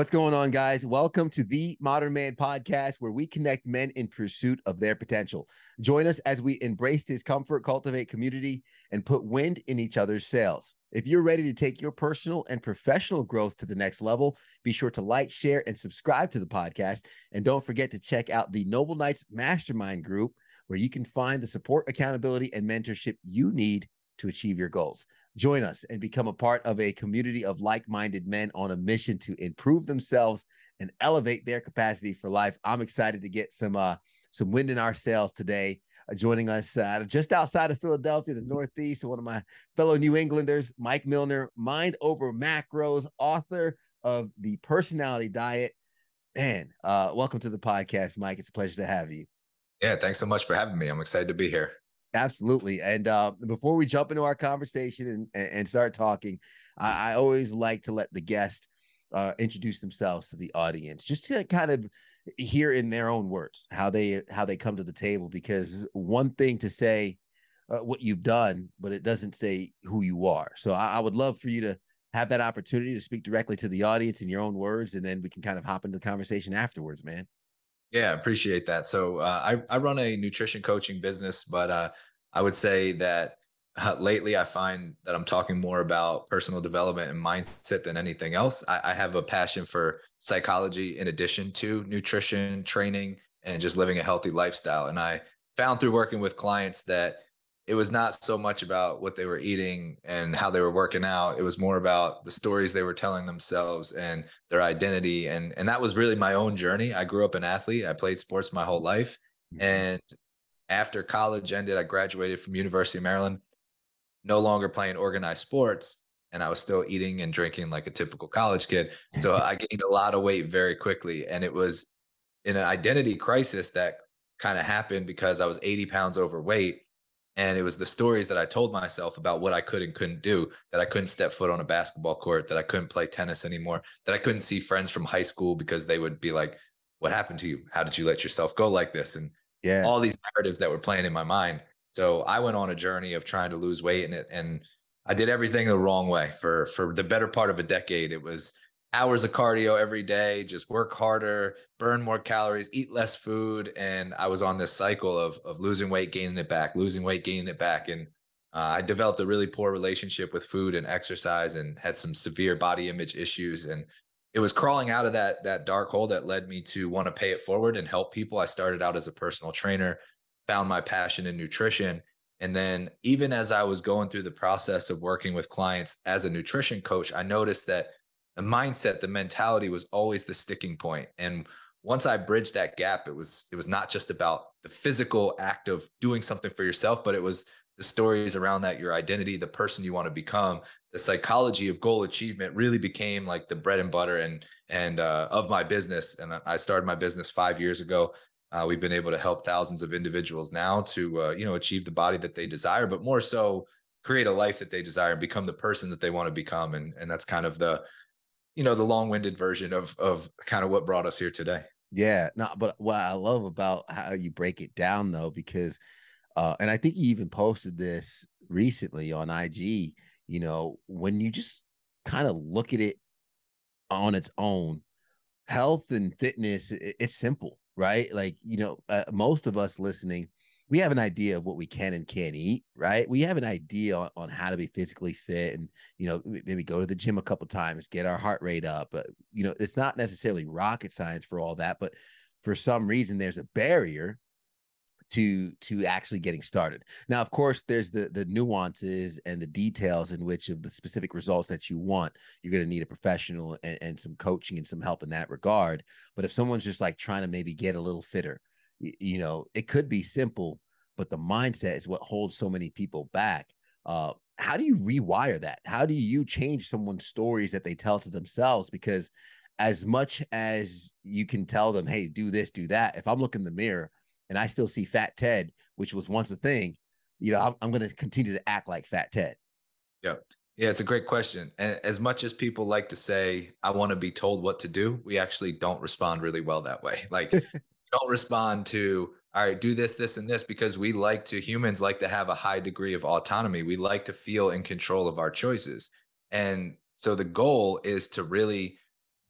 What's going on, guys? Welcome to the Modern Man podcast, where we connect men in pursuit of their potential. Join us as we embrace discomfort, cultivate community, and put wind in each other's sails. If you're ready to take your personal and professional growth to the next level, be sure to like, share, and subscribe to the podcast. And don't forget to check out the Noble Knights Mastermind Group, where you can find the support, accountability, and mentorship you need to achieve your goals. Join us and become a part of a community of like minded men on a mission to improve themselves and elevate their capacity for life. I'm excited to get some. Uh, some wind in our sails today. Uh, joining us uh, just outside of Philadelphia, the Northeast, one of my fellow New Englanders, Mike Millner, Mind Over Macros, author of The Personality Diet. Man, uh, welcome to the podcast, Mike. It's a pleasure to have you. Yeah, thanks so much for having me. I'm excited to be here. Absolutely. And uh, before we jump into our conversation and, and start talking, I, I always like to let the guest uh, introduce themselves to the audience, just to kind of hear in their own words how they how they come to the table. Because one thing to say uh, what you've done, but it doesn't say who you are. So I, I would love for you to have that opportunity to speak directly to the audience in your own words, and then we can kind of hop into the conversation afterwards, man. Yeah, appreciate that. So uh, I I run a nutrition coaching business, but uh, I would say that uh, lately I find that I'm talking more about personal development and mindset than anything else. I, I have a passion for psychology in addition to nutrition training and just living a healthy lifestyle. And I found through working with clients that it was not so much about what they were eating and how they were working out it was more about the stories they were telling themselves and their identity and and that was really my own journey i grew up an athlete i played sports my whole life mm-hmm. and after college ended i graduated from university of maryland no longer playing organized sports and i was still eating and drinking like a typical college kid so i gained a lot of weight very quickly and it was in an identity crisis that kind of happened because i was 80 pounds overweight and it was the stories that I told myself about what I could and couldn't do, that I couldn't step foot on a basketball court, that I couldn't play tennis anymore, that I couldn't see friends from high school because they would be like, What happened to you? How did you let yourself go like this? And yeah, all these narratives that were playing in my mind. So I went on a journey of trying to lose weight and it and I did everything the wrong way for for the better part of a decade. It was hours of cardio every day, just work harder, burn more calories, eat less food. And I was on this cycle of, of losing weight, gaining it back, losing weight, gaining it back. And uh, I developed a really poor relationship with food and exercise and had some severe body image issues. And it was crawling out of that, that dark hole that led me to want to pay it forward and help people. I started out as a personal trainer, found my passion in nutrition. And then, even as I was going through the process of working with clients as a nutrition coach, I noticed that the mindset, the mentality was always the sticking. And once I bridged that gap, it was it was not just about the physical act of doing something for yourself, but it was the stories around that, your identity, the person you want to become, the psychology of goal achievement really became like the bread and butter and and uh, of my business. And I started my business five years ago. Uh, we've been able to help thousands of individuals now to uh, you know achieve the body that they desire, but more so create a life that they desire and become the person that they want to become. And and that's kind of the you know the long-winded version of of kind of what brought us here today. Yeah no but what i love about how you break it down though because uh and i think you even posted this recently on ig you know when you just kind of look at it on its own health and fitness it's simple right? Like you know uh, most of us listening we have an idea of what we can and can't eat, right? We have an idea on, on how to be physically fit and, you know, maybe go to the gym a couple times, get our heart rate up. But, you know, it's not necessarily rocket science for all that, but for some reason there's a barrier to to actually getting started. Now, of course, there's the the nuances and the details in which of the specific results that you want. You're going to need a professional and, and some coaching and some help in that regard. But if someone's just like trying to maybe get a little fitter, you know it could be simple but the mindset is what holds so many people back. Uh how do you rewire that? How do you change someone's stories that they tell to themselves? Because as much as you can tell them hey do this do that if i'm looking in the mirror and i still see fat ted which was once a thing you know i'm, I'm going to continue to act like fat ted. Yeah yeah, it's a great question. And as much as people like to say, I want to be told what to do, we actually don't respond really well that way. Like don't respond to all right, do this, this, and this, because we like to, humans like to have a high degree of autonomy. We like to feel in control of our choices. And so the goal is to really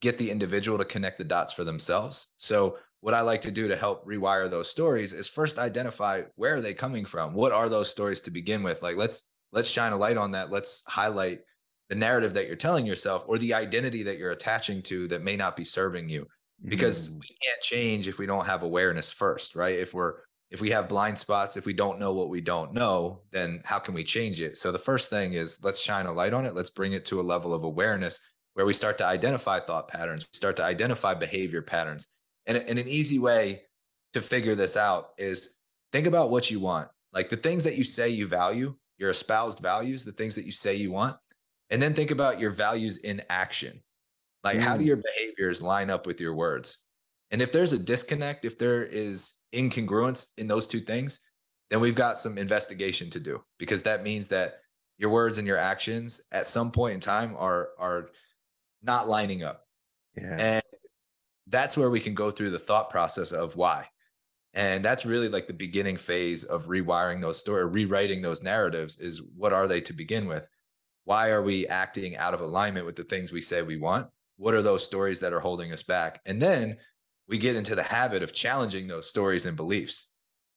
get the individual to connect the dots for themselves. So what I like to do to help rewire those stories is first identify where are they coming from? What are those stories to begin with? Like let's let's shine a light on that. Let's highlight the narrative that you're telling yourself or the identity that you're attaching to that may not be serving you because mm. we can't change if we don't have awareness first right? If we're if we have blind spots if we don't know what we don't know then how can we change it? So the first thing is let's shine a light on it. Let's bring it to a level of awareness where we start to identify thought patterns we start to identify behavior patterns. And, and an easy way to figure this out is think about what you want. Like the things that you say you value your espoused values the things that you say you want and then think about your values in action. Like, mm. how do mm. your behaviors line up with your words? And if there's a disconnect, if there is incongruence in those two things, then we've got some investigation to do because that means that your words and your actions at some point in time are are not lining up. Yeah. And that's where we can go through the thought process of why. And that's really like the beginning phase of rewiring those story, rewriting those narratives is what are they to begin with? why are we acting out of alignment with the things we say we want? What are those stories that are holding us back? And then we get into the habit of challenging those stories and beliefs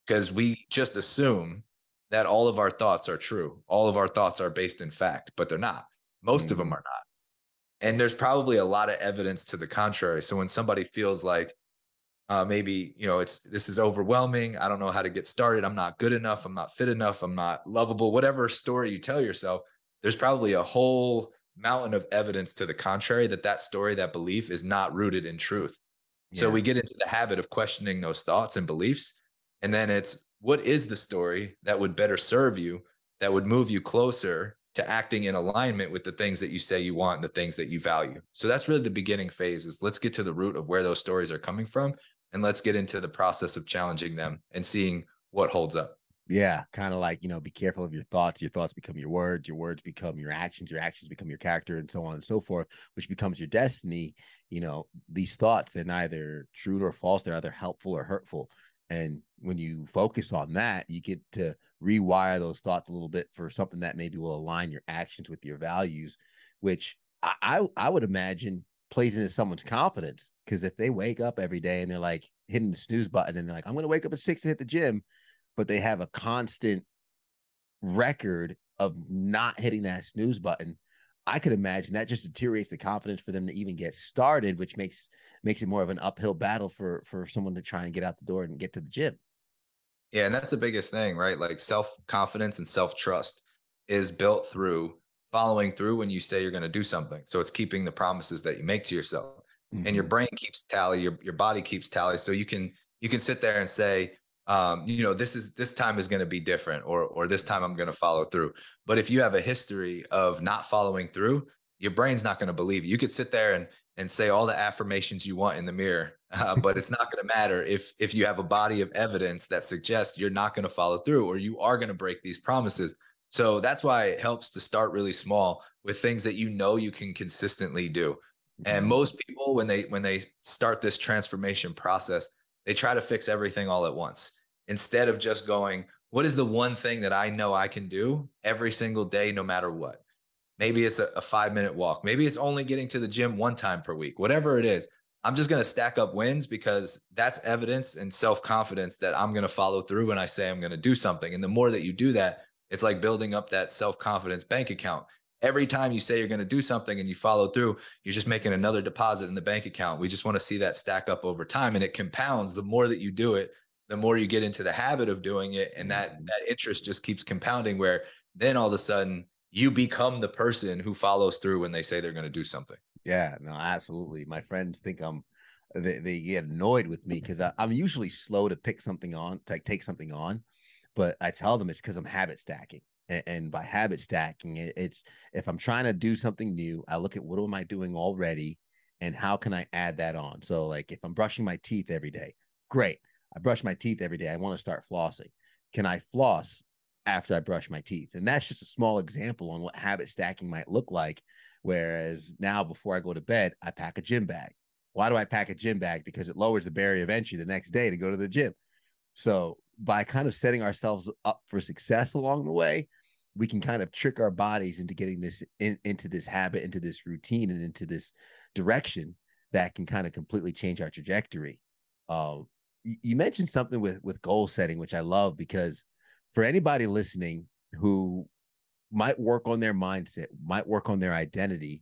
because we just assume that all of our thoughts are true. All of our thoughts are based in fact, but they're not. Most mm-hmm. of them are not. And there's probably a lot of evidence to the contrary. So when somebody feels like uh, maybe you know it's this is overwhelming, I don't know how to get started, I'm not good enough, I'm not fit enough, I'm not lovable, whatever story you tell yourself, there's probably a whole mountain of evidence to the contrary that that story, that belief is not rooted in truth. Yeah. So we get into the habit of questioning those thoughts and beliefs. And then it's what is the story that would better serve you, that would move you closer to acting in alignment with the things that you say you want and the things that you value. So that's really the beginning phase is let's get to the root of where those stories are coming from and let's get into the process of challenging them and seeing what holds up. Yeah, kind of like, you know, be careful of your thoughts. Your thoughts become your words, your words become your actions, your actions become your character, and so on and so forth, which becomes your destiny. You know, these thoughts, they're neither true nor false, they're either helpful or hurtful. And when you focus on that, you get to rewire those thoughts a little bit for something that maybe will align your actions with your values, which I, I, I would imagine plays into someone's confidence. Because if they wake up every day and they're like hitting the snooze button and they're like, I'm going to wake up at six and hit the gym but they have a constant record of not hitting that snooze button i could imagine that just deteriorates the confidence for them to even get started which makes makes it more of an uphill battle for for someone to try and get out the door and get to the gym yeah and that's the biggest thing right like self confidence and self trust is built through following through when you say you're going to do something so it's keeping the promises that you make to yourself mm-hmm. and your mm-hmm. brain keeps tally your, your body keeps tally so you can you can sit there and say um, you know, this is this time is going to be different, or or this time I'm going to follow through. But if you have a history of not following through, your brain's not going to believe you. You could sit there and and say all the affirmations you want in the mirror, uh, but it's not going to matter if if you have a body of evidence that suggests you're not going to follow through, or you are going to break these promises. So that's why it helps to start really small with things that you know you can consistently do. And mm-hmm. most people, when they when they start this transformation process, they try to fix everything all at once instead of just going, what is the one thing that I know I can do every single day, no matter what? Maybe it's a, a five minute walk. Maybe it's only getting to the gym one time per week, whatever it is. I'm just going to stack up wins because that's evidence and self confidence that I'm going to follow through when I say I'm going to do something. And the more that you do that, it's like building up that self confidence bank account every time you say you're going to do something and you follow through, you're just making another deposit in the bank account. We just want to see that stack up over time and it compounds. The more that you do it, the more you get into the habit of doing it and that mm-hmm. that interest just keeps compounding where then all of a sudden you become the person who follows through when they say they're going to do something. Yeah, no, absolutely. My friends think I'm they, they get annoyed with me because I'm usually slow to pick something on, to like take something on, but I tell them it's because I'm habit stacking and, and by habit stacking it, it's if i'm trying to do something new i look at what am i doing already and how can i add that on? So like if i'm brushing my teeth every day great. I brush my teeth every day i want to start flossing. Can i floss after i brush my teeth? And that's just a small example on what habit stacking might look like whereas now before i go to bed i pack a gym bag. Why do i pack a gym bag? Because it lowers the barrier of entry the next day to go to the gym So by kind of setting ourselves up for success along the way, we can kind of trick our bodies into getting this in, into this habit, into this routine, and into this direction that can kind of completely change our trajectory. Um, you, mentioned something with with goal setting, which I love because for anybody listening who might work on their mindset, might work on their identity.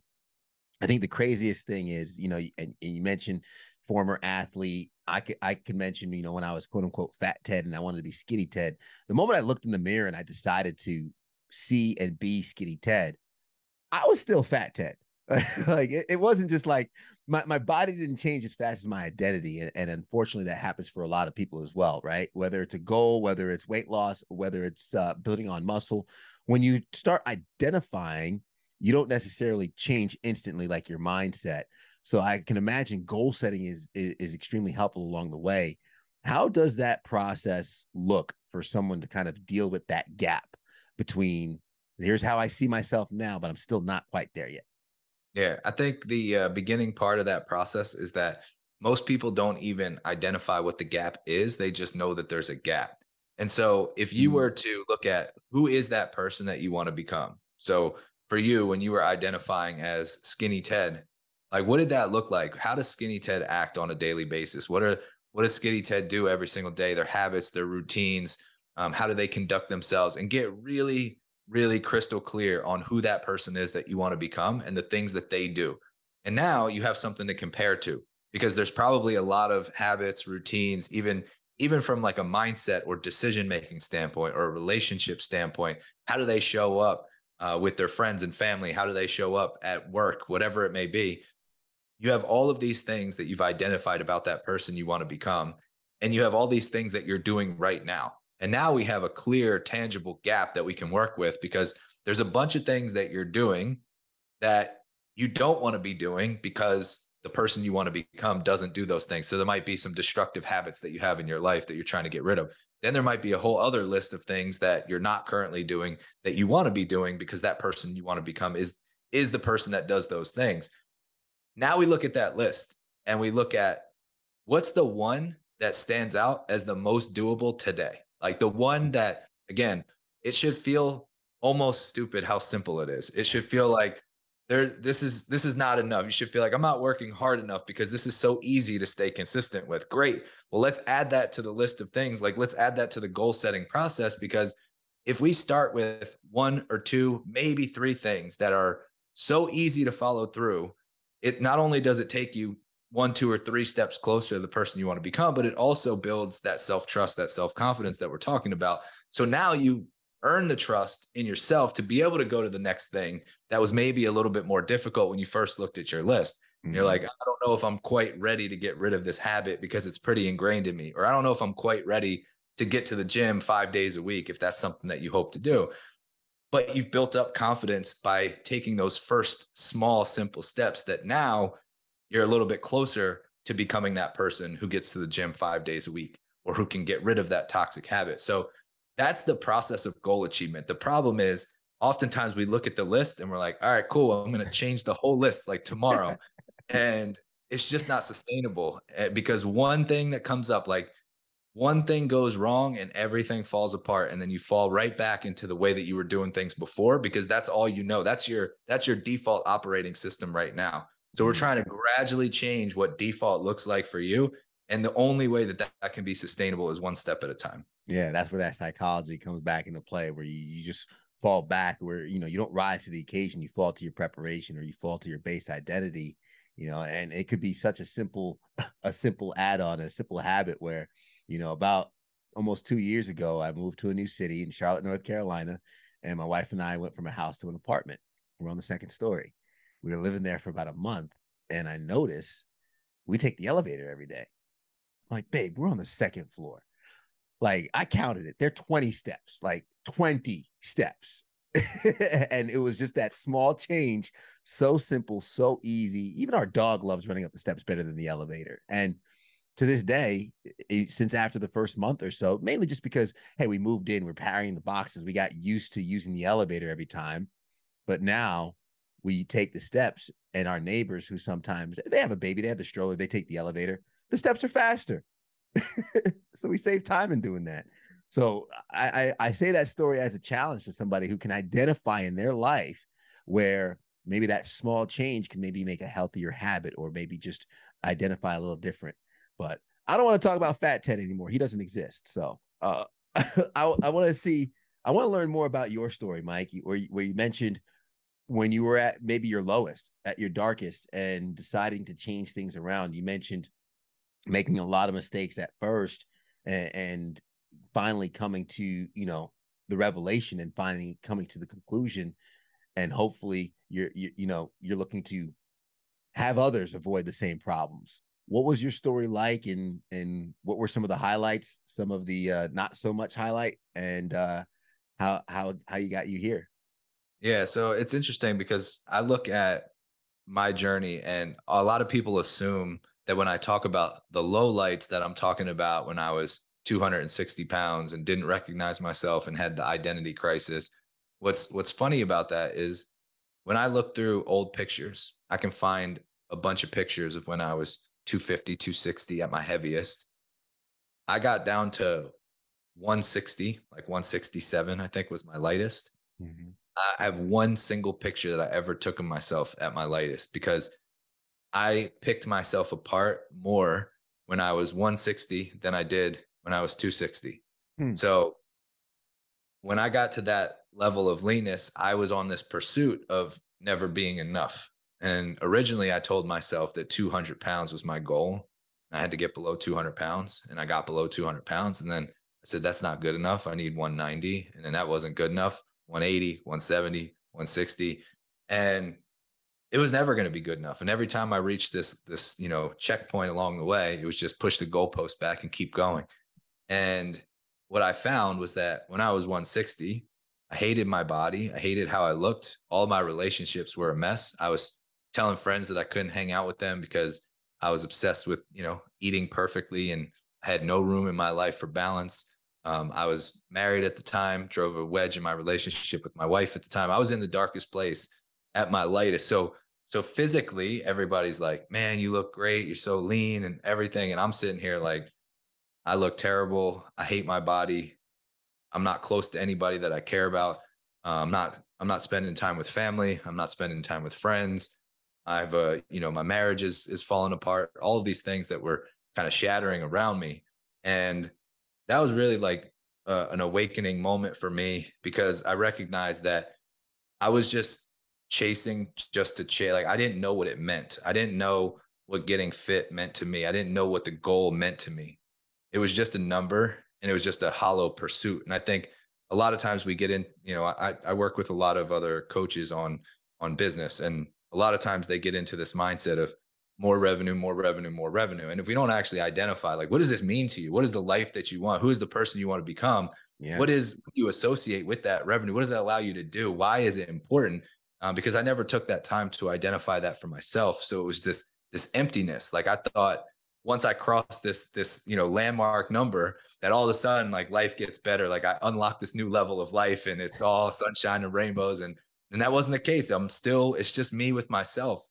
I think the craziest thing is, you know, and, and you mentioned former athlete. I could I could mention, you know, when I was quote unquote fat Ted and I wanted to be skinny Ted. The moment I looked in the mirror and I decided to see and be skinny Ted, I was still fat Ted. like it, it, wasn't just like my, my body didn't change as fast as my identity. And, and, unfortunately that happens for a lot of people as well, right? Whether it's a goal, whether it's weight loss, whether it's uh, building on muscle, when you start identifying, you don't necessarily change instantly like your mindset. So I can imagine goal setting is, is, is extremely helpful along the way. How does that process look for someone to kind of deal with that gap between here's how I see myself now, but I'm still not quite there yet? Yeah, I think the uh, beginning part of that process is that most people don't even identify what the gap is. They just know that there's a gap. And so if you mm. were to look at who is that person that you want to become? So for you, when you were identifying as skinny Ted, like what did that look like? How does skinny Ted act on a daily basis? What are what does skinny Ted do every single day? Their habits, their routines, um, how do they conduct themselves and get really really crystal clear on who that person is that you want to become and the things that they do. And now you have something to compare to because there's probably a lot of habits, routines, even even from like a mindset or decision making standpoint or a relationship standpoint, how do they show up uh, with their friends and family? How do they show up at work, whatever it may be? You have all of these things that you've identified about that person you want to become. And you have all these things that you're doing right now. And now we have a clear, tangible gap that we can work with because there's a bunch of things that you're doing that you don't want to be doing because the person you want to become doesn't do those things. So there might be some destructive habits that you have in your life that you're trying to get rid of. Then there might be a whole other list of things that you're not currently doing that you want to be doing because that person you want to become is is the person that does those things. Now we look at that list and we look at what's the one that stands out as the most doable today. Like the one that, again, it should feel almost stupid how simple it is. It should feel like there this is this is not enough. You should feel like I'm not working hard enough because this is so easy to stay consistent with. Great. Well, let's add that to the list of things. Like let's add that to the goal setting process because if we start with one or two, maybe three things that are so easy to follow through, it not only does it take you one, two, or three steps closer to the person you want to become, but it also builds that self trust, that self confidence that we're talking about. So now you earn the trust in yourself to be able to go to the next thing that was maybe a little bit more difficult when you first looked at your list. Mm-hmm. You're like, I don't know if I'm quite ready to get rid of this habit because it's pretty ingrained in me, or I don't know if I'm quite ready to get to the gym five days a week if that's something that you hope to do. But you've built up confidence by taking those first small, simple steps that now you're a little bit closer to becoming that person who gets to the gym five days a week or who can get rid of that toxic habit. So that's the process of goal achievement. The problem is oftentimes we look at the list and we're like, all right, cool. I'm going to change the whole list like tomorrow. and it's just not sustainable eh, because one thing that comes up, like one thing goes wrong and everything falls apart and then you fall right back into the way that you were doing things before because that's all you know that's your that's your default operating system right now so we're mm-hmm. trying to gradually change what default looks like for you. And the only way that that, can be sustainable is one step at a time. Yeah, that's where that psychology comes back into play, where you, you just fall back, where you know you don't rise to the occasion, you fall to your preparation or you fall to your base identity, you know, and it could be such a simple, a simple add-on, a simple habit where, you know, about almost two years ago, I moved to a new city in Charlotte, North Carolina, and my wife and I went from a house to an apartment. We're on the second story we were living there for about a month and I noticed we take the elevator every day. I'm like, babe, we're on the second floor. Like I counted it. They're 20 steps, like 20 steps. and it was just that small change, so simple, so easy. Even our dog loves running up the steps better than the elevator. And to this day, since after the first month or so, mainly just because, hey, we moved in, we're carrying the boxes, we got used to using the elevator every time. But now we take the steps and our neighbors who sometimes they have a baby, they have the stroller, they take the elevator. The steps are faster. so we save time in doing that. So I, I, I say that story as a challenge to somebody who can identify in their life where maybe that small change can maybe make a healthier habit or maybe just identify a little different. But I don't want to talk about Fat Ted anymore. He doesn't exist. So uh, I, I want to see, I want to learn more about your story, Mike, where you, where you mentioned when you were at maybe your lowest, at your darkest, and deciding to change things around. You mentioned making a lot of mistakes at first and, and finally coming to you know the revelation and finally coming to the conclusion and hopefully you're you, you know you're looking to have others avoid the same problems what was your story like and and what were some of the highlights some of the uh not so much highlight and uh how how how you got you here yeah so it's interesting because i look at my journey and a lot of people assume that when i talk about the low lights that i'm talking about when i was 260 pounds and didn't recognize myself and had the identity crisis. What's what's funny about that is when I look through old pictures, I can find a bunch of pictures of when I was 250, 260 at my heaviest. I got down to 160, like 167, I think was my lightest. Mm-hmm. I have one single picture that I ever took of myself at my lightest because I picked myself apart more when I was 160 than I did when I was 260. Hmm. So when I got to that level of leanness, I was on this pursuit of never being enough. And originally, I told myself that 200 pounds was my goal. I had to get below 200 pounds, and I got below 200 pounds. And then I said, that's not good enough. I need 190. And then that wasn't good enough 180, 170, 160. And it was never going to be good enough. And every time I reached this, this, you know, checkpoint along the way, it was just push the goalpost back and keep going. And what I found was that when I was 160, I hated my body. I hated how I looked. All my relationships were a mess. I was telling friends that I couldn't hang out with them because I was obsessed with, you know, eating perfectly and had no room in my life for balance. Um, I was married at the time, drove a wedge in my relationship with my wife at the time. I was in the darkest place at my lightest. So, so physically, everybody's like, man, you look great. You're so lean and everything. And I'm sitting here like, I look terrible. I hate my body. I'm not close to anybody that I care about. Uh, I'm not. I'm not spending time with family. I'm not spending time with friends. I've, uh, you know, my marriage is is falling apart. All of these things that were kind of shattering around me, and that was really like uh, an awakening moment for me because I recognized that I was just chasing just to chase. Like I didn't know what it meant. I didn't know what getting fit meant to me. I didn't know what the goal meant to me it was just a number and it was just a hollow pursuit. And I think a lot of times we get in, you know, I, I work with a lot of other coaches on on business, and a lot of times they get into this mindset of more revenue, more revenue, more revenue. And if we don't actually identify, like, what does this mean to you? What is the life that you want? Who is the person you want to become? Yeah. What is what you associate with that revenue? What does that allow you to do? Why is it important? Um, because I never took that time to identify that for myself. So it was this this emptiness. Like I thought once I cross this this you know landmark number, that all of a sudden like life gets better. Like I unlock this new level of life, and it's all sunshine and rainbows. And and that wasn't the case. I'm still it's just me with myself.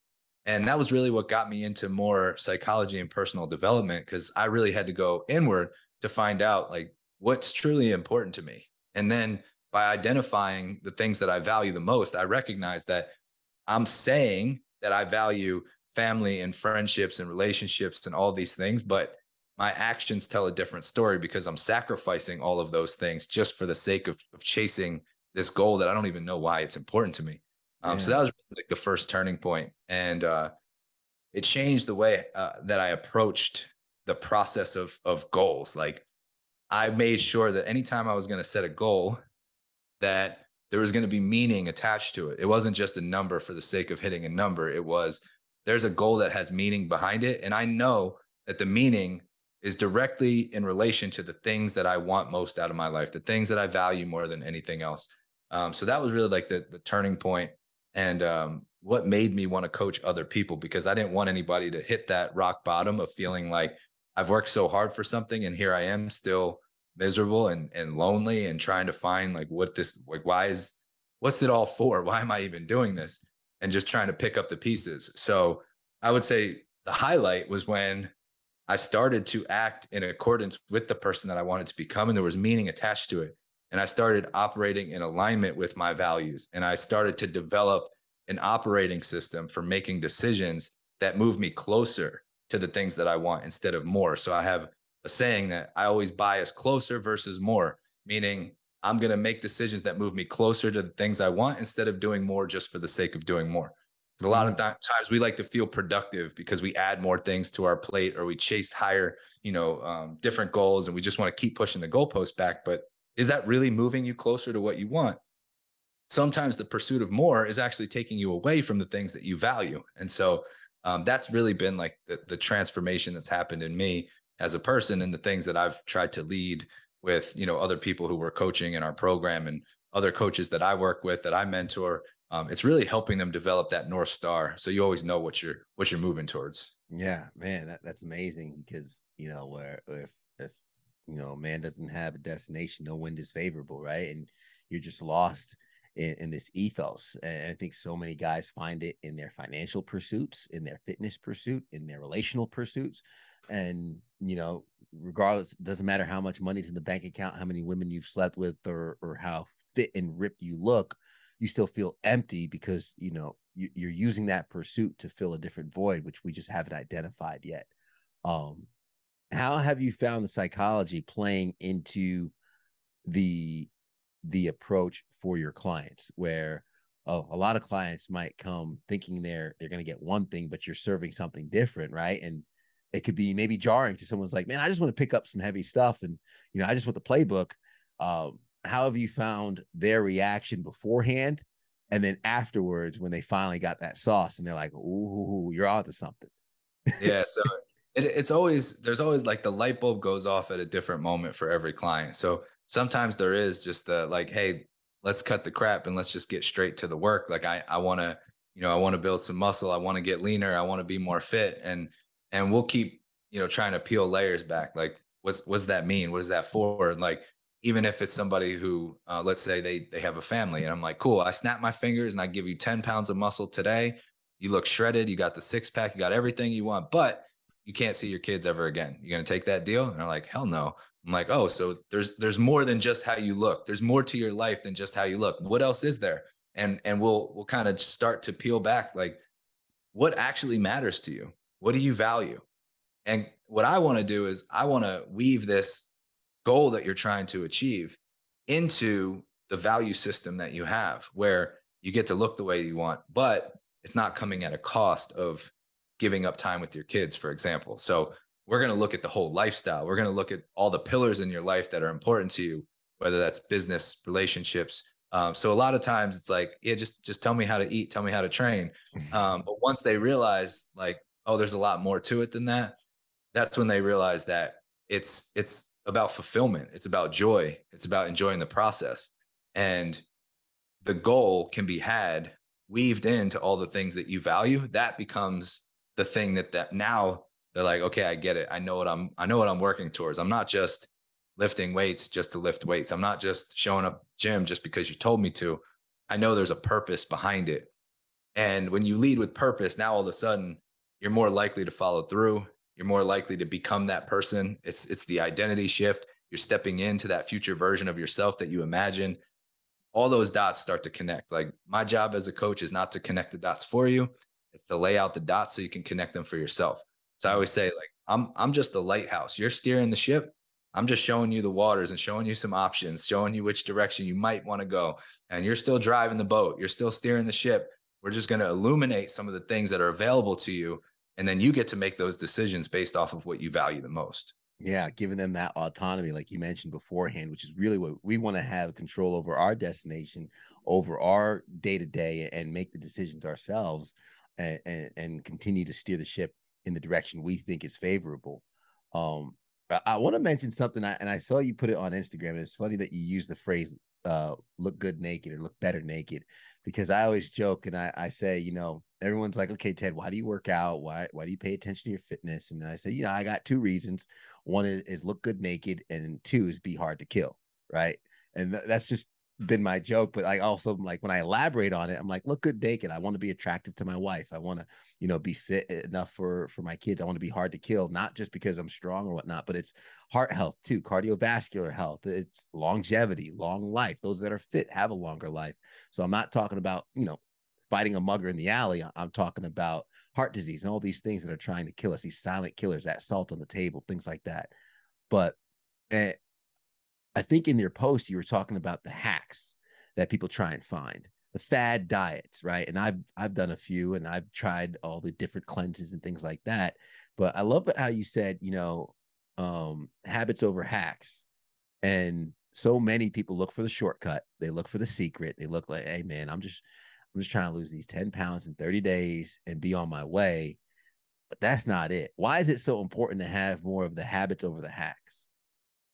And that was really what got me into more psychology and personal development because I really had to go inward to find out like what's truly important to me. And then by identifying the things that I value the most, I recognize that I'm saying that I value family and friendships and relationships and all these things but my actions tell a different story because i'm sacrificing all of those things just for the sake of, of chasing this goal that i don't even know why it's important to me um, yeah. so that was like the first turning point and uh, it changed the way uh, that i approached the process of of goals like i made sure that anytime i was going to set a goal that there was going to be meaning attached to it it wasn't just a number for the sake of hitting a number it was there's a goal that has meaning behind it. And I know that the meaning is directly in relation to the things that I want most out of my life, the things that I value more than anything else. Um, so that was really like the, the turning point and um, what made me want to coach other people because I didn't want anybody to hit that rock bottom of feeling like I've worked so hard for something and here I am still miserable and and lonely and trying to find like what this like why is what's it all for? Why am I even doing this? and just trying to pick up the pieces. So I would say the highlight was when I started to act in accordance with the person that I wanted to become, and there was meaning attached to it. And I started operating in alignment with my values. And I started to develop an operating system for making decisions that move me closer to the things that I want instead of more. So I have a saying that I always bias closer versus more, meaning I'm going to make decisions that move me closer to the things I want instead of doing more just for the sake of doing more. A lot of mm-hmm. times we like to feel productive because we add more things to our plate or we chase higher, you know, um, different goals and we just want to keep pushing the goalpost back. But is that really moving you closer to what you want? Sometimes the pursuit of more is actually taking you away from the things that you value. And so um, that's really been like the, the transformation that's happened in me as a person and the things that I've tried to lead with, you know, other people who were coaching in our program and other coaches that I work with that I mentor. Um, it's really helping them develop that north star, so you always know what you're what you're moving towards. Yeah, man, that, that's amazing because you know where if you know, man doesn't have a destination, no wind is favorable, right? And you're just lost in, in, this ethos. And I think so many guys find it in their financial pursuits, in their fitness pursuit, in their relational pursuits. And, you know, regardless, doesn't matter how much money's in the bank account, how many women you've slept with, or or how fit and ripped you look, you still feel empty because, you know, you, you're using that pursuit to fill a different void, which we just haven't identified yet. Um, how have you found the psychology playing into the the approach for your clients where oh, a lot of clients might come thinking they're they're going to get one thing but you're serving something different right? And it could be maybe jarring to someone's like man i just want to pick up some heavy stuff and you know i just want the playbook. Um, how have you found their reaction beforehand and then afterwards when they finally got that sauce and they're like ooh you're onto something. Yeah so it, it's always there's always like the light bulb goes off at a different moment for every client. So sometimes there is just the like, hey, let's cut the crap and let's just get straight to the work. Like I I want to you know I want to build some muscle. I want to get leaner. I want to be more fit. And and we'll keep you know trying to peel layers back. Like what's what's that mean? What is that for? And like even if it's somebody who uh, let's say they they have a family and i'm like cool i snap my fingers and i give you 10 pounds of muscle today you look shredded you got the six pack you got everything you want but you can't see your kids ever again. You're gonna take that deal? And they're like, hell no. I'm like, oh, so there's there's more than just how you look. There's more to your life than just how you look. What else is there? And and we'll we'll kind of start to peel back like what actually matters to you? What do you value? And what I want to do is I want to weave this goal that you're trying to achieve into the value system that you have where you get to look the way you want, but it's not coming at a cost of giving up time with your kids, for example. So we're going to look at the whole lifestyle. We're going to look at all the pillars in your life that are important to you, whether that's business, relationships. Um, so a lot of times it's like, yeah, just just tell me how to eat, tell me how to train. Mm-hmm. Um, but once they realize, like, oh, there's a lot more to it than that. That's when they realize that it's it's about fulfillment. It's about joy. It's about enjoying the process. And the goal can be had weaved into all the things that you value. That becomes the thing that that now they're like, okay, I get it. I know what I'm I know what I'm working towards. I'm not just lifting weights just to lift weights. I'm not just showing up gym just because you told me to. I know there's a purpose behind it. And when you lead with purpose, now all of a sudden you're more likely to follow through. You're more likely to become that person. It's it's the identity shift. You're stepping into that future version of yourself that you imagine. All those dots start to connect. Like my job as a coach is not to connect the dots for you. It's to lay out the dots so you can connect them for yourself. So I mm-hmm. always say, like, I'm I'm just the lighthouse. You're steering the ship. I'm just showing you the waters and showing you some options, showing you which direction you might want to go. And you're still driving the boat. You're still steering the ship. We're just going to illuminate some of the things that are available to you. And then you get to make those decisions based off of what you value the most. Yeah, giving them that autonomy, like you mentioned beforehand, which is really what we want to have control over our destination, over our day to day, and make the decisions ourselves and, and, and continue to steer the ship in the direction we think is favorable. Um, I, want to mention something, I, and I saw you put it on Instagram, and it's funny that you use the phrase uh, "look good naked" or "look better naked," because I always joke and I, I say, you know, everyone's like, "Okay, Ted, why do you work out? Why why do you pay attention to your fitness?" And I say, you know, I got two reasons. One is, is look good naked, and two is be hard to kill, right? And th- that's just been my joke, but I also like when I elaborate on it, I'm like, look good naked. I want to be attractive to my wife. I want to, you know, be fit enough for for my kids. I want to be hard to kill, not just because I'm strong or whatnot, but it's heart health too, cardiovascular health. It's longevity, long life. Those that are fit have a longer life. So I'm not talking about, you know, fighting a mugger in the alley. I'm talking about heart disease and all these things that are trying to kill us, these silent killers, that salt on the table, things like that. But uh, I think in your post you were talking about the hacks that people try and find, the fad diets, right? And I've I've done a few and I've tried all the different cleanses and things like that. But I love how you said, you know, um, habits over hacks. And so many people look for the shortcut. They look for the secret. They look like, hey man, I'm just I'm just trying to lose these 10 pounds in 30 days and be on my way. But that's not it. Why is it so important to have more of the habits over the hacks?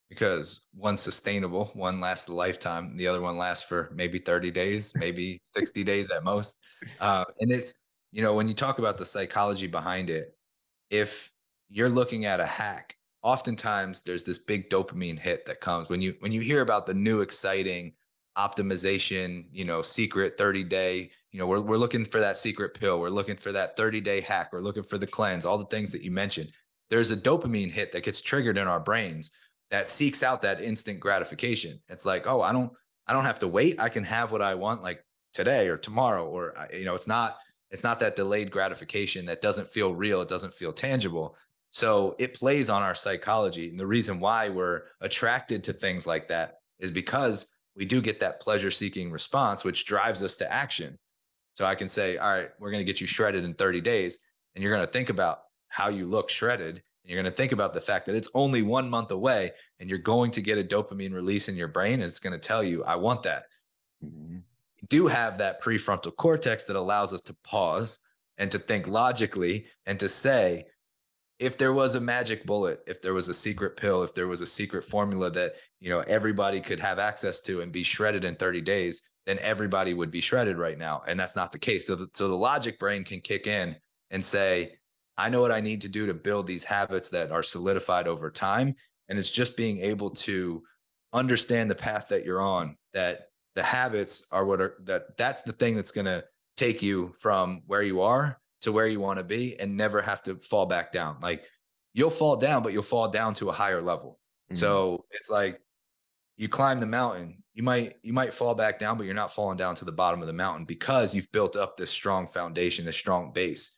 Because one's sustainable, one lasts a lifetime, the other one lasts for maybe 30 days, maybe 60 days at most. Uh, and it's, you know, when you talk about the psychology behind it, if you're looking at a hack, oftentimes there's this big dopamine hit that comes when you when you hear about the new exciting optimization, you know, secret 30 day, you know, we're, we're looking for that secret pill. We're looking for that 30 day hack. We're looking for the cleanse, all the things that you mentioned. There's a dopamine hit that gets triggered in our brains that seeks out that instant gratification. It's like, oh, I don't, I don't have to wait. I can have what I want like today or tomorrow, or, uh, you know, it's not, it's not that delayed gratification that doesn't feel real. It doesn't feel tangible. So it plays on our psychology. And the reason why we're attracted to things like that is because we do get that pleasure seeking response, which drives us to action. So I can say, all right, we're going to get you shredded in 30 days. And you're going to think about how you look shredded. You're going to think about the fact that it's only one month away and you're going to get a dopamine release in your brain. And it's going to tell you, I want that. Mm-hmm. do have that prefrontal cortex that allows us to pause and to think logically and to say, if there was a magic bullet, if there was a secret pill, if there was a secret formula that, you know, everybody could have access to and be shredded in 30 days, then everybody would be shredded right now. And that's not the case. So the, so the logic brain can kick in and say, I know what I need to do to build these habits that are solidified over time. And it's just being able to understand the path that you're on, that the habits are what are that that's the thing that's going to take you from where you are to where you want to be and never have to fall back down. Like you'll fall down, but you'll fall down to a higher level. Mm-hmm. So it's like you climb the mountain, you might you might fall back down, but you're not falling down to the bottom of the mountain because you've built up this strong foundation, this strong base.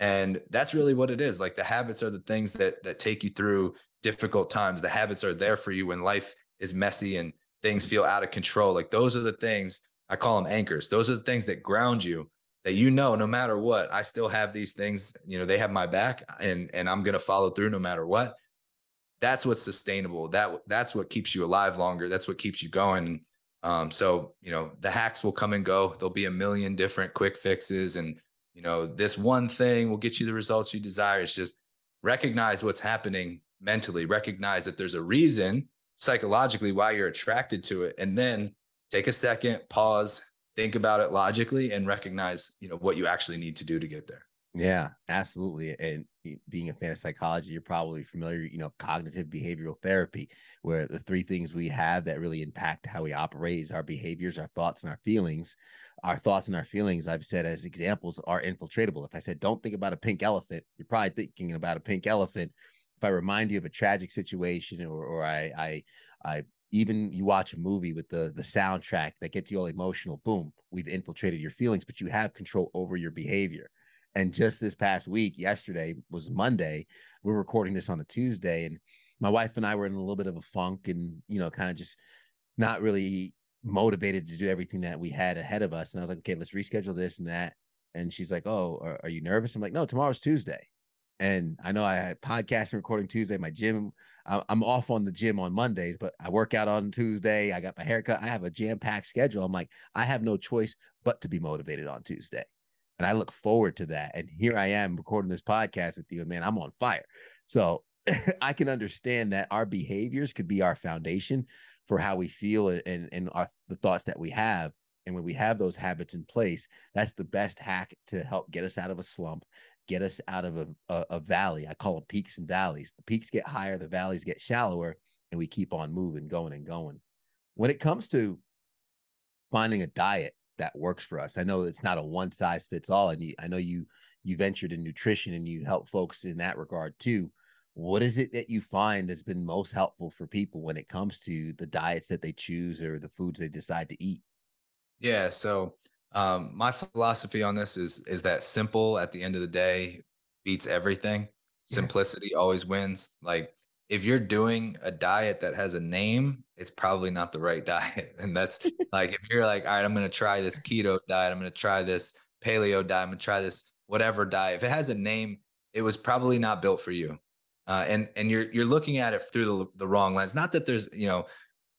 And that's really what it is. Like the habits are the things that that take you through difficult times. The habits are there for you when life is messy and things feel out of control. Like those are the things I call them anchors. Those are the things that ground you that you know no matter what i still have these things you know they have my back and and i'm going to follow through no matter what that's what's sustainable that that's what keeps you alive longer that's what keeps you going um, so you know the hacks will come and go there'll be a million different quick fixes and you know this one thing will get you the results you desire. It's just recognize what's happening mentally. Recognize that there's a reason psychologically why you're attracted to it. And then take a second pause think about it logically and recognize you know what you actually need to do to get there. Yeah absolutely. And being a fan of psychology you're probably familiar you know cognitive behavioral therapy where the three things we have that really impact how we operate is our behaviors our thoughts and our feelings our thoughts and our feelings i've said as examples are infiltratable. If i said don't think about a pink elephant you're probably thinking about a pink elephant. If I remind you of a tragic situation or, or I, I I even you watch a movie with the the soundtrack that gets you all emotional boom we've infiltrated your feelings but you have control over your behavior. And just this past week yesterday was monday we're recording this on a tuesday and my wife and i were in a little bit of a funk and you know kind of just not really motivated to do everything that we had ahead of us and i was like okay let's reschedule this and that and she's like oh are, are you nervous i'm like no tomorrow's tuesday and I know I had podcasting recording Tuesday. My gym, I'm off on the gym on Mondays, but I work out on Tuesday. I got my haircut. I have a jam packed schedule. I'm like, I have no choice but to be motivated on Tuesday. And I look forward to that. And here I am recording this podcast with you. And man, I'm on fire. So I can understand that our behaviors could be our foundation for how we feel and, and our, the thoughts that we have. And when we have those habits in place, that's the best hack to help get us out of a slump get us out of a, a, a, valley. I call them peaks and valleys. The peaks get higher, the valleys get shallower, and we keep on moving, going and going. When it comes to finding a diet that works for us. I know it's not a one size fits all, and you, I know you you ventured in nutrition and you help folks in that regard too. What is it that you find that's been most helpful for people when it comes to the diets that they choose or the foods they decide to eat? Yeah, so um, my philosophy on this is is that simple at the end of the day beats everything. Simplicity yeah. always wins. Like if you're doing a diet that has a name, it's probably not the right diet. And that's like if you're like, all right, I'm gonna try this keto diet, I'm gonna try this paleo diet, I'm gonna try this whatever diet. If it has a name, it was probably not built for you. Uh, and and you're you're looking at it through the, the wrong lens. Not that there's you know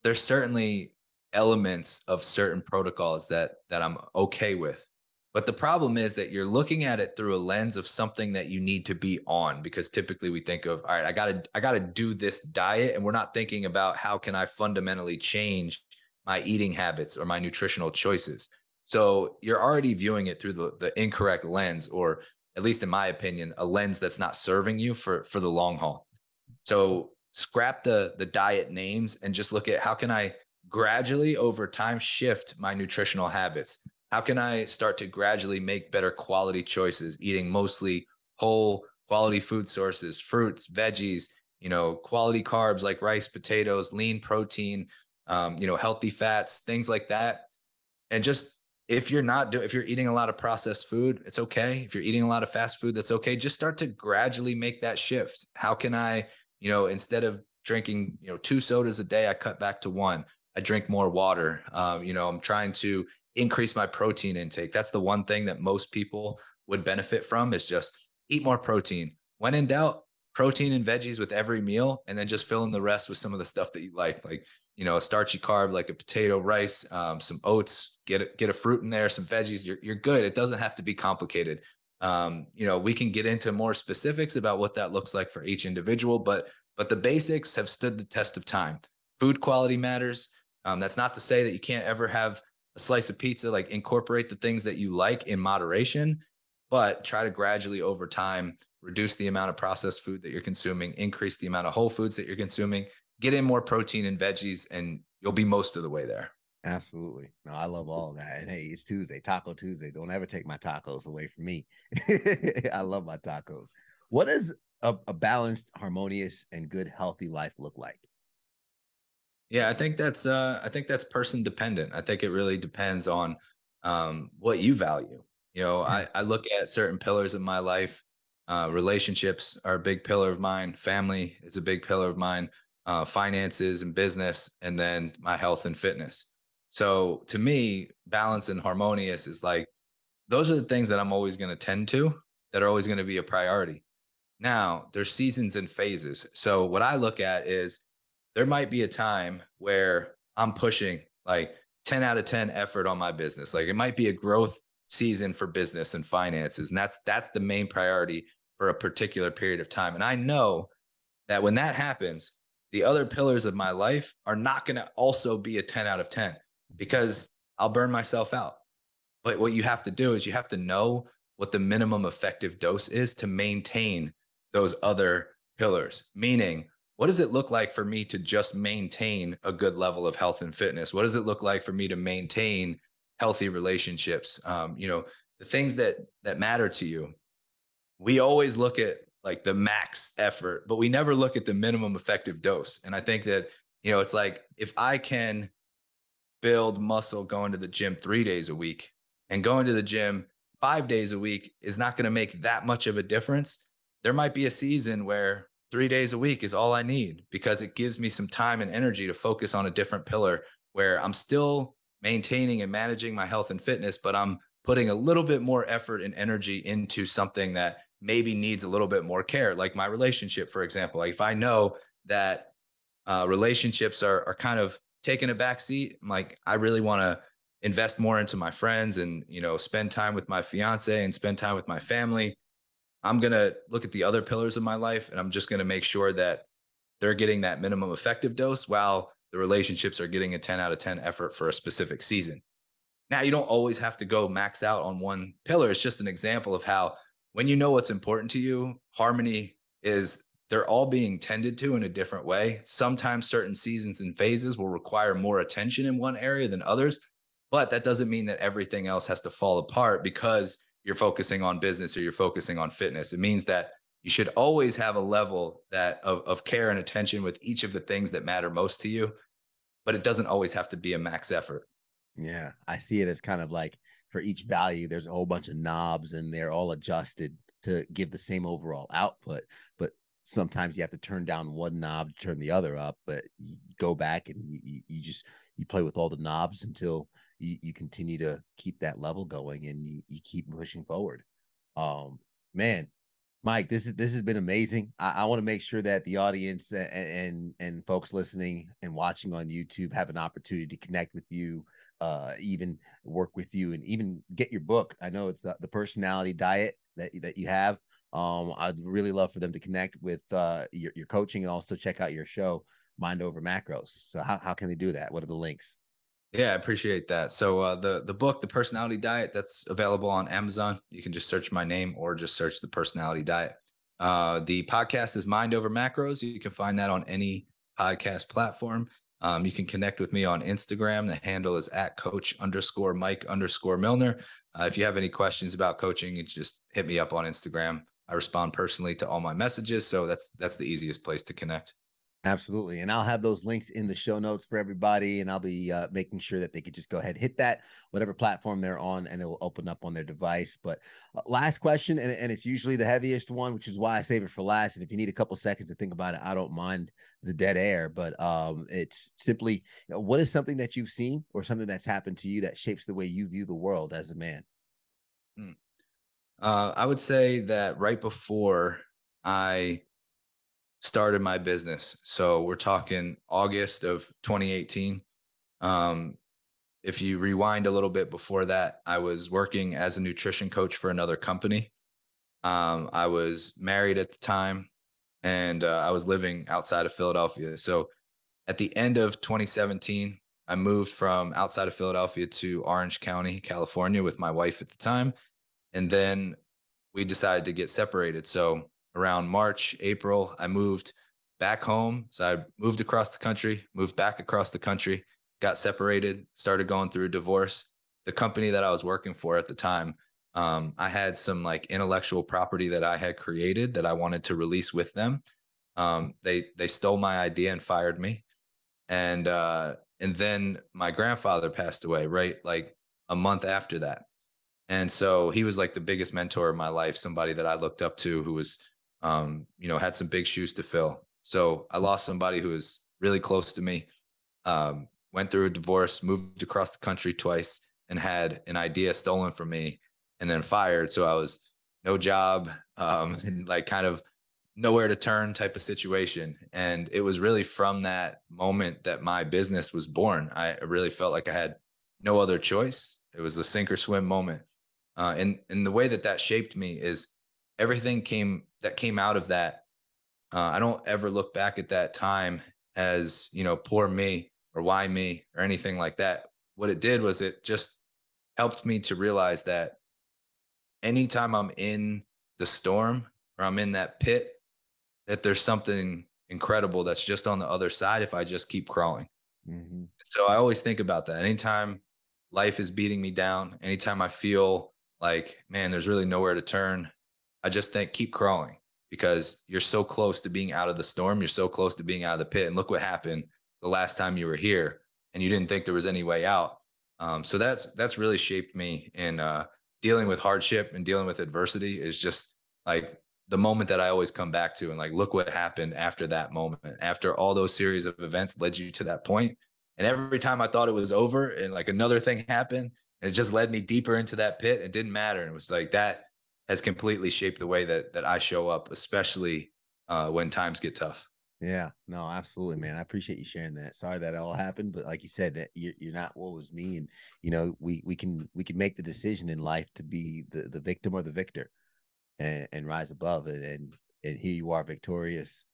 there's certainly elements of certain protocols that that I'm okay with. But the problem is that you're looking at it through a lens of something that you need to be on because typically we think of all right, I got to I got to do this diet and we're not thinking about how can I fundamentally change my eating habits or my nutritional choices. So you're already viewing it through the, the incorrect lens or at least in my opinion, a lens that's not serving you for for the long haul. So scrap the the diet names and just look at how can I gradually over time shift my nutritional habits? How can I start to gradually make better quality choices, eating mostly whole quality food sources, fruits, veggies, you know, quality carbs like rice, potatoes, lean protein, um, you know, healthy fats, things like that. And just if you're not doing, if you're eating a lot of processed food, it's okay. If you're eating a lot of fast food, that's okay. Just start to gradually make that shift. How can I, you know, instead of drinking, you know, two sodas a day, I cut back to one. I drink more water. Um, you know, I'm trying to increase my protein intake. That's the one thing that most people would benefit from is just eat more protein. When in doubt, protein and veggies with every meal, and then just fill in the rest with some of the stuff that you like, like you know, a starchy carb like a potato, rice, um, some oats. Get a, get a fruit in there, some veggies. You're you're good. It doesn't have to be complicated. Um, you know, we can get into more specifics about what that looks like for each individual, but but the basics have stood the test of time. Food quality matters. Um, that's not to say that you can't ever have a slice of pizza, like incorporate the things that you like in moderation, but try to gradually over time reduce the amount of processed food that you're consuming, increase the amount of whole foods that you're consuming, get in more protein and veggies, and you'll be most of the way there. Absolutely. No, I love all of that. And hey, it's Tuesday, Taco Tuesday. Don't ever take my tacos away from me. I love my tacos. What does a, a balanced, harmonious, and good, healthy life look like? Yeah, I think that's uh I think that's person dependent. I think it really depends on um what you value. You know, mm-hmm. I, I look at certain pillars of my life. Uh, relationships are a big pillar of mine. Family is a big pillar of mine. Uh, finances and business, and then my health and fitness. So to me, balance and harmonious is like those are the things that I'm always going to tend to that are always going to be a priority. Now, there's seasons and phases. So what I look at is there might be a time where I'm pushing like 10 out of 10 effort on my business. Like it might be a growth season for business and finances. And that's that's the main priority for a particular period of time. And I know that when that happens, the other pillars of my life are not going to also be a 10 out of 10 because I'll burn myself out. But what you have to do is you have to know what the minimum effective dose is to maintain those other pillars, meaning what does it look like for me to just maintain a good level of health and fitness? What does it look like for me to maintain healthy relationships? Um, you know, the things that that matter to you. We always look at like the max effort, but we never look at the minimum effective dose. And I think that, you know, it's like if I can build muscle going to the gym three days a week and going to the gym five days a week is not going to make that much of a difference. There might be a season where three days a week is all I need because it gives me some time and energy to focus on a different pillar where I'm still maintaining and managing my health and fitness, but I'm putting a little bit more effort and energy into something that maybe needs a little bit more care, like my relationship, for example. Like if I know that uh, relationships are are kind of taking a back seat, I'm like I really want to invest more into my friends and you know spend time with my fiance and spend time with my family I'm to look at the other pillars of my life and I'm just to make sure that they're getting that minimum effective dose while the relationships are getting a 10 out of 10 effort for a specific season. Now, you don't always have to go max out on one pillar. It's just an example of how, when you know what's important to you, harmony is they're all being tended to in a different way. Sometimes certain seasons and phases will require more attention in one area than others. but that doesn't mean that everything else has to fall apart because you're focusing on business or you're focusing on fitness. It means that you should always have a level that of, of care and attention with each of the things that matter most to you, but it doesn't always have to be a max effort. Yeah, I see it as kind of like for each value, there's a whole bunch of knobs and they're all adjusted to give the same overall output. But sometimes you have to turn down one knob to turn the other up, but you go back and you, you just you play with all the knobs until you, you continue to keep that level going and you, you keep pushing forward. Um, man, Mike, this is this has been amazing. I, I want to make sure that the audience and, and, and folks listening and watching on YouTube have an opportunity to connect with you, uh, even work with you, and even get your book. I know it's the, the personality diet that that you have. Um, I'd really love for them to connect with uh, your your coaching and also check out your show, Mind Over Macros. So how how can they do that? What are the links? Yeah, I appreciate that. So uh, the the book, The Personality Diet, that's available on Amazon. You can just search my name or just search The Personality Diet. Uh, the podcast is Mind Over Macros. You can find that on any podcast platform. Um, you can connect with me on Instagram. The handle is at Coach underscore Mike underscore Millner. Uh, if you have any questions about coaching, just hit me up on Instagram. I respond personally to all my messages, so that's that's the easiest place to connect. Absolutely. And I'll have those links in the show notes for everybody. And I'll be uh, making sure that they could just go ahead, hit that, whatever platform they're on, and it will open up on their device. But uh, last question, and, and it's usually the heaviest one, which is why I save it for last. And if you need a couple seconds to think about it, I don't mind the dead air. But um, it's simply you know, what is something that you've seen or something that's happened to you that shapes the way you view the world as a man? Hmm. Uh, I would say that right before I started my business. So we're talking August of 2018. Um, if you rewind a little bit before that, I was working as a nutrition coach for another company. Um, I was married at the time and uh, I was living outside of Philadelphia. So at the end of 2017, I moved from outside of Philadelphia to Orange County, California with my wife at the time. And then we decided to get separated. So around March, April, I moved back home. So I moved across the country, moved back across the country, got separated, started going through a divorce. The company that I was working for at the time, um, I had some like intellectual property that I had created that I wanted to release with them. Um, they they stole my idea and fired me, and uh, and then my grandfather passed away right like a month after that, and so he was like the biggest mentor in my life, somebody that I looked up to who was um, you know, had some big shoes to fill. So I lost somebody who was really close to me, um, went through a divorce, moved across the country twice, and had an idea stolen from me and then fired. So I was no job, um, and like kind of nowhere to turn type of situation. And it was really from that moment that my business was born. I really felt like I had no other choice. It was a sink or swim moment. Uh, and, and the way that that shaped me is everything came that came out of that. Uh, I don't ever look back at that time as you know poor me or why me or anything like that. What it did was it just helped me to realize that anytime I'm in the storm or I'm in that pit, that there's something incredible that's just on the other side if I just keep crawling. Mm-hmm. So I always think about that. Anytime life is beating me down, anytime I feel like, man, there's really nowhere to turn, I just think keep crawling because you're so close to being out of the storm. You're so close to being out of the pit. And look what happened the last time you were here and you didn't think there was any way out. Um, so that's that's really shaped me in uh, dealing with hardship and dealing with adversity is just like the moment that I always come back to and like look what happened after that moment after all those series of events led you to that point and every time I thought it was over and like another thing happened and it just led me deeper into that pit it didn't matter it was like that has completely shaped the way that that I show up, especially uh, when times get tough. Yeah, no, absolutely, man. I appreciate you sharing that. Sorry that all happened, but like you said, that you're, you're not what was me, and you know, we we can we can make the decision in life to be the the victim or the victor, and and rise above it. And and here you are, victorious,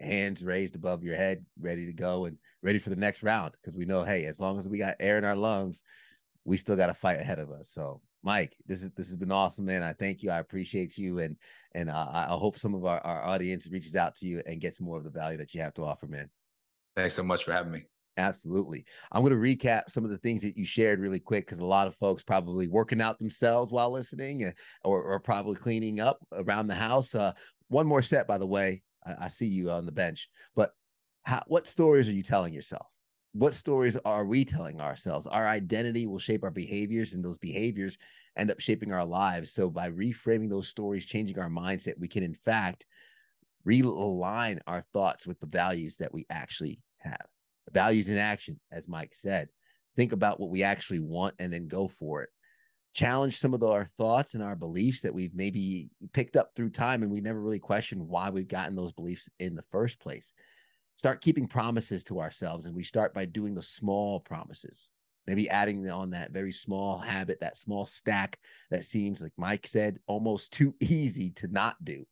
hands raised above your head, ready to go and ready for the next round. Because we know, hey, as long as we got air in our lungs, we still got a fight ahead of us. So Mike, this is this has been awesome, man. I thank you. I appreciate you, and and uh, I hope some of our, our audience reaches out to you and gets more of the value that you have to offer, man. Thanks so much for having me. Absolutely. I'm going to recap some of the things that you shared really quick because a lot of folks probably working out themselves while listening uh, or, or probably cleaning up around the house. Uh, one more set, by the way. I, I see you on the bench, but how, what stories are you telling yourself? What stories are we telling ourselves? Our identity will shape our behaviors, and those behaviors end up shaping our lives. So, by reframing those stories, changing our mindset, we can, in fact, realign our thoughts with the values that we actually have values in action, as Mike said. Think about what we actually want and then go for it. Challenge some of the, our thoughts and our beliefs that we've maybe picked up through time and we never really questioned why we've gotten those beliefs in the first place. Start keeping promises to ourselves, and we start by doing the small promises. Maybe adding on that very small habit, that small stack that seems, like Mike said, almost too easy to not do.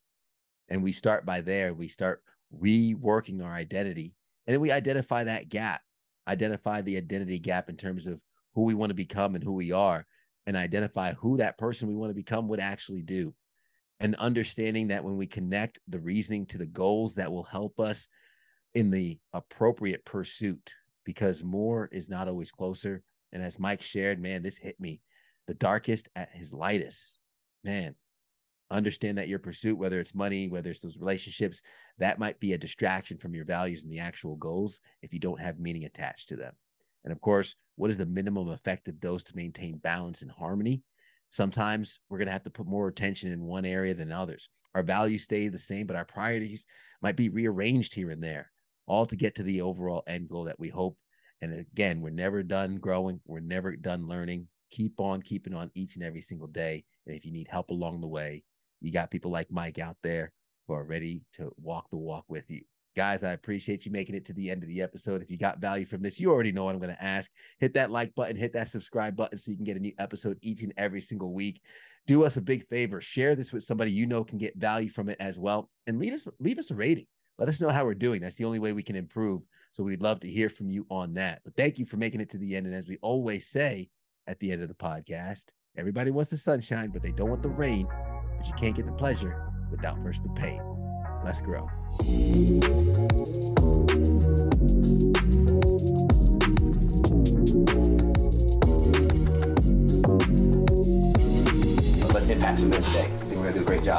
And we start by there. We start reworking our identity and then we identify that gap, identify the identity gap in terms of who we want to become and who we are, and identify who that person we want to become would actually do. And understanding that when we connect the reasoning to the goals, that will help us in the appropriate pursuit because more is not always closer. And as Mike shared, man, this hit me the darkest at his lightest. Man, understand that your pursuit whether it's money whether it's those relationships that might be a distraction from your values and the actual goals if you don't have meaning attached to them and of course what is the minimum effective dose to maintain balance and harmony sometimes we're going to have to put more attention in one area than others our values stay the same but our priorities might be rearranged here and there all to get to the overall end goal that we hope and again we're never done growing we're never done learning keep on keeping on each and every single day and if you need help along the way you got people like Mike out there who are ready to walk the walk with you. Guys, I appreciate you making it to the end of the episode. If you got value from this, you already know what I'm going to ask. Hit that like button, hit that subscribe button so you can get a new episode each and every single week. Do us a big favor, share this with somebody you know can get value from it as well, and leave us leave us a rating let us know how we're doing. That's the only way we can improve. So we'd love to hear from you on that. But thank you for making it to the end. And as we always say at the end of the podcast, everybody wants the sunshine, but they don't want the rain. But you can't get the pleasure without first the pain. Let's grow. Let's impact some today. I think we're going to do a great job.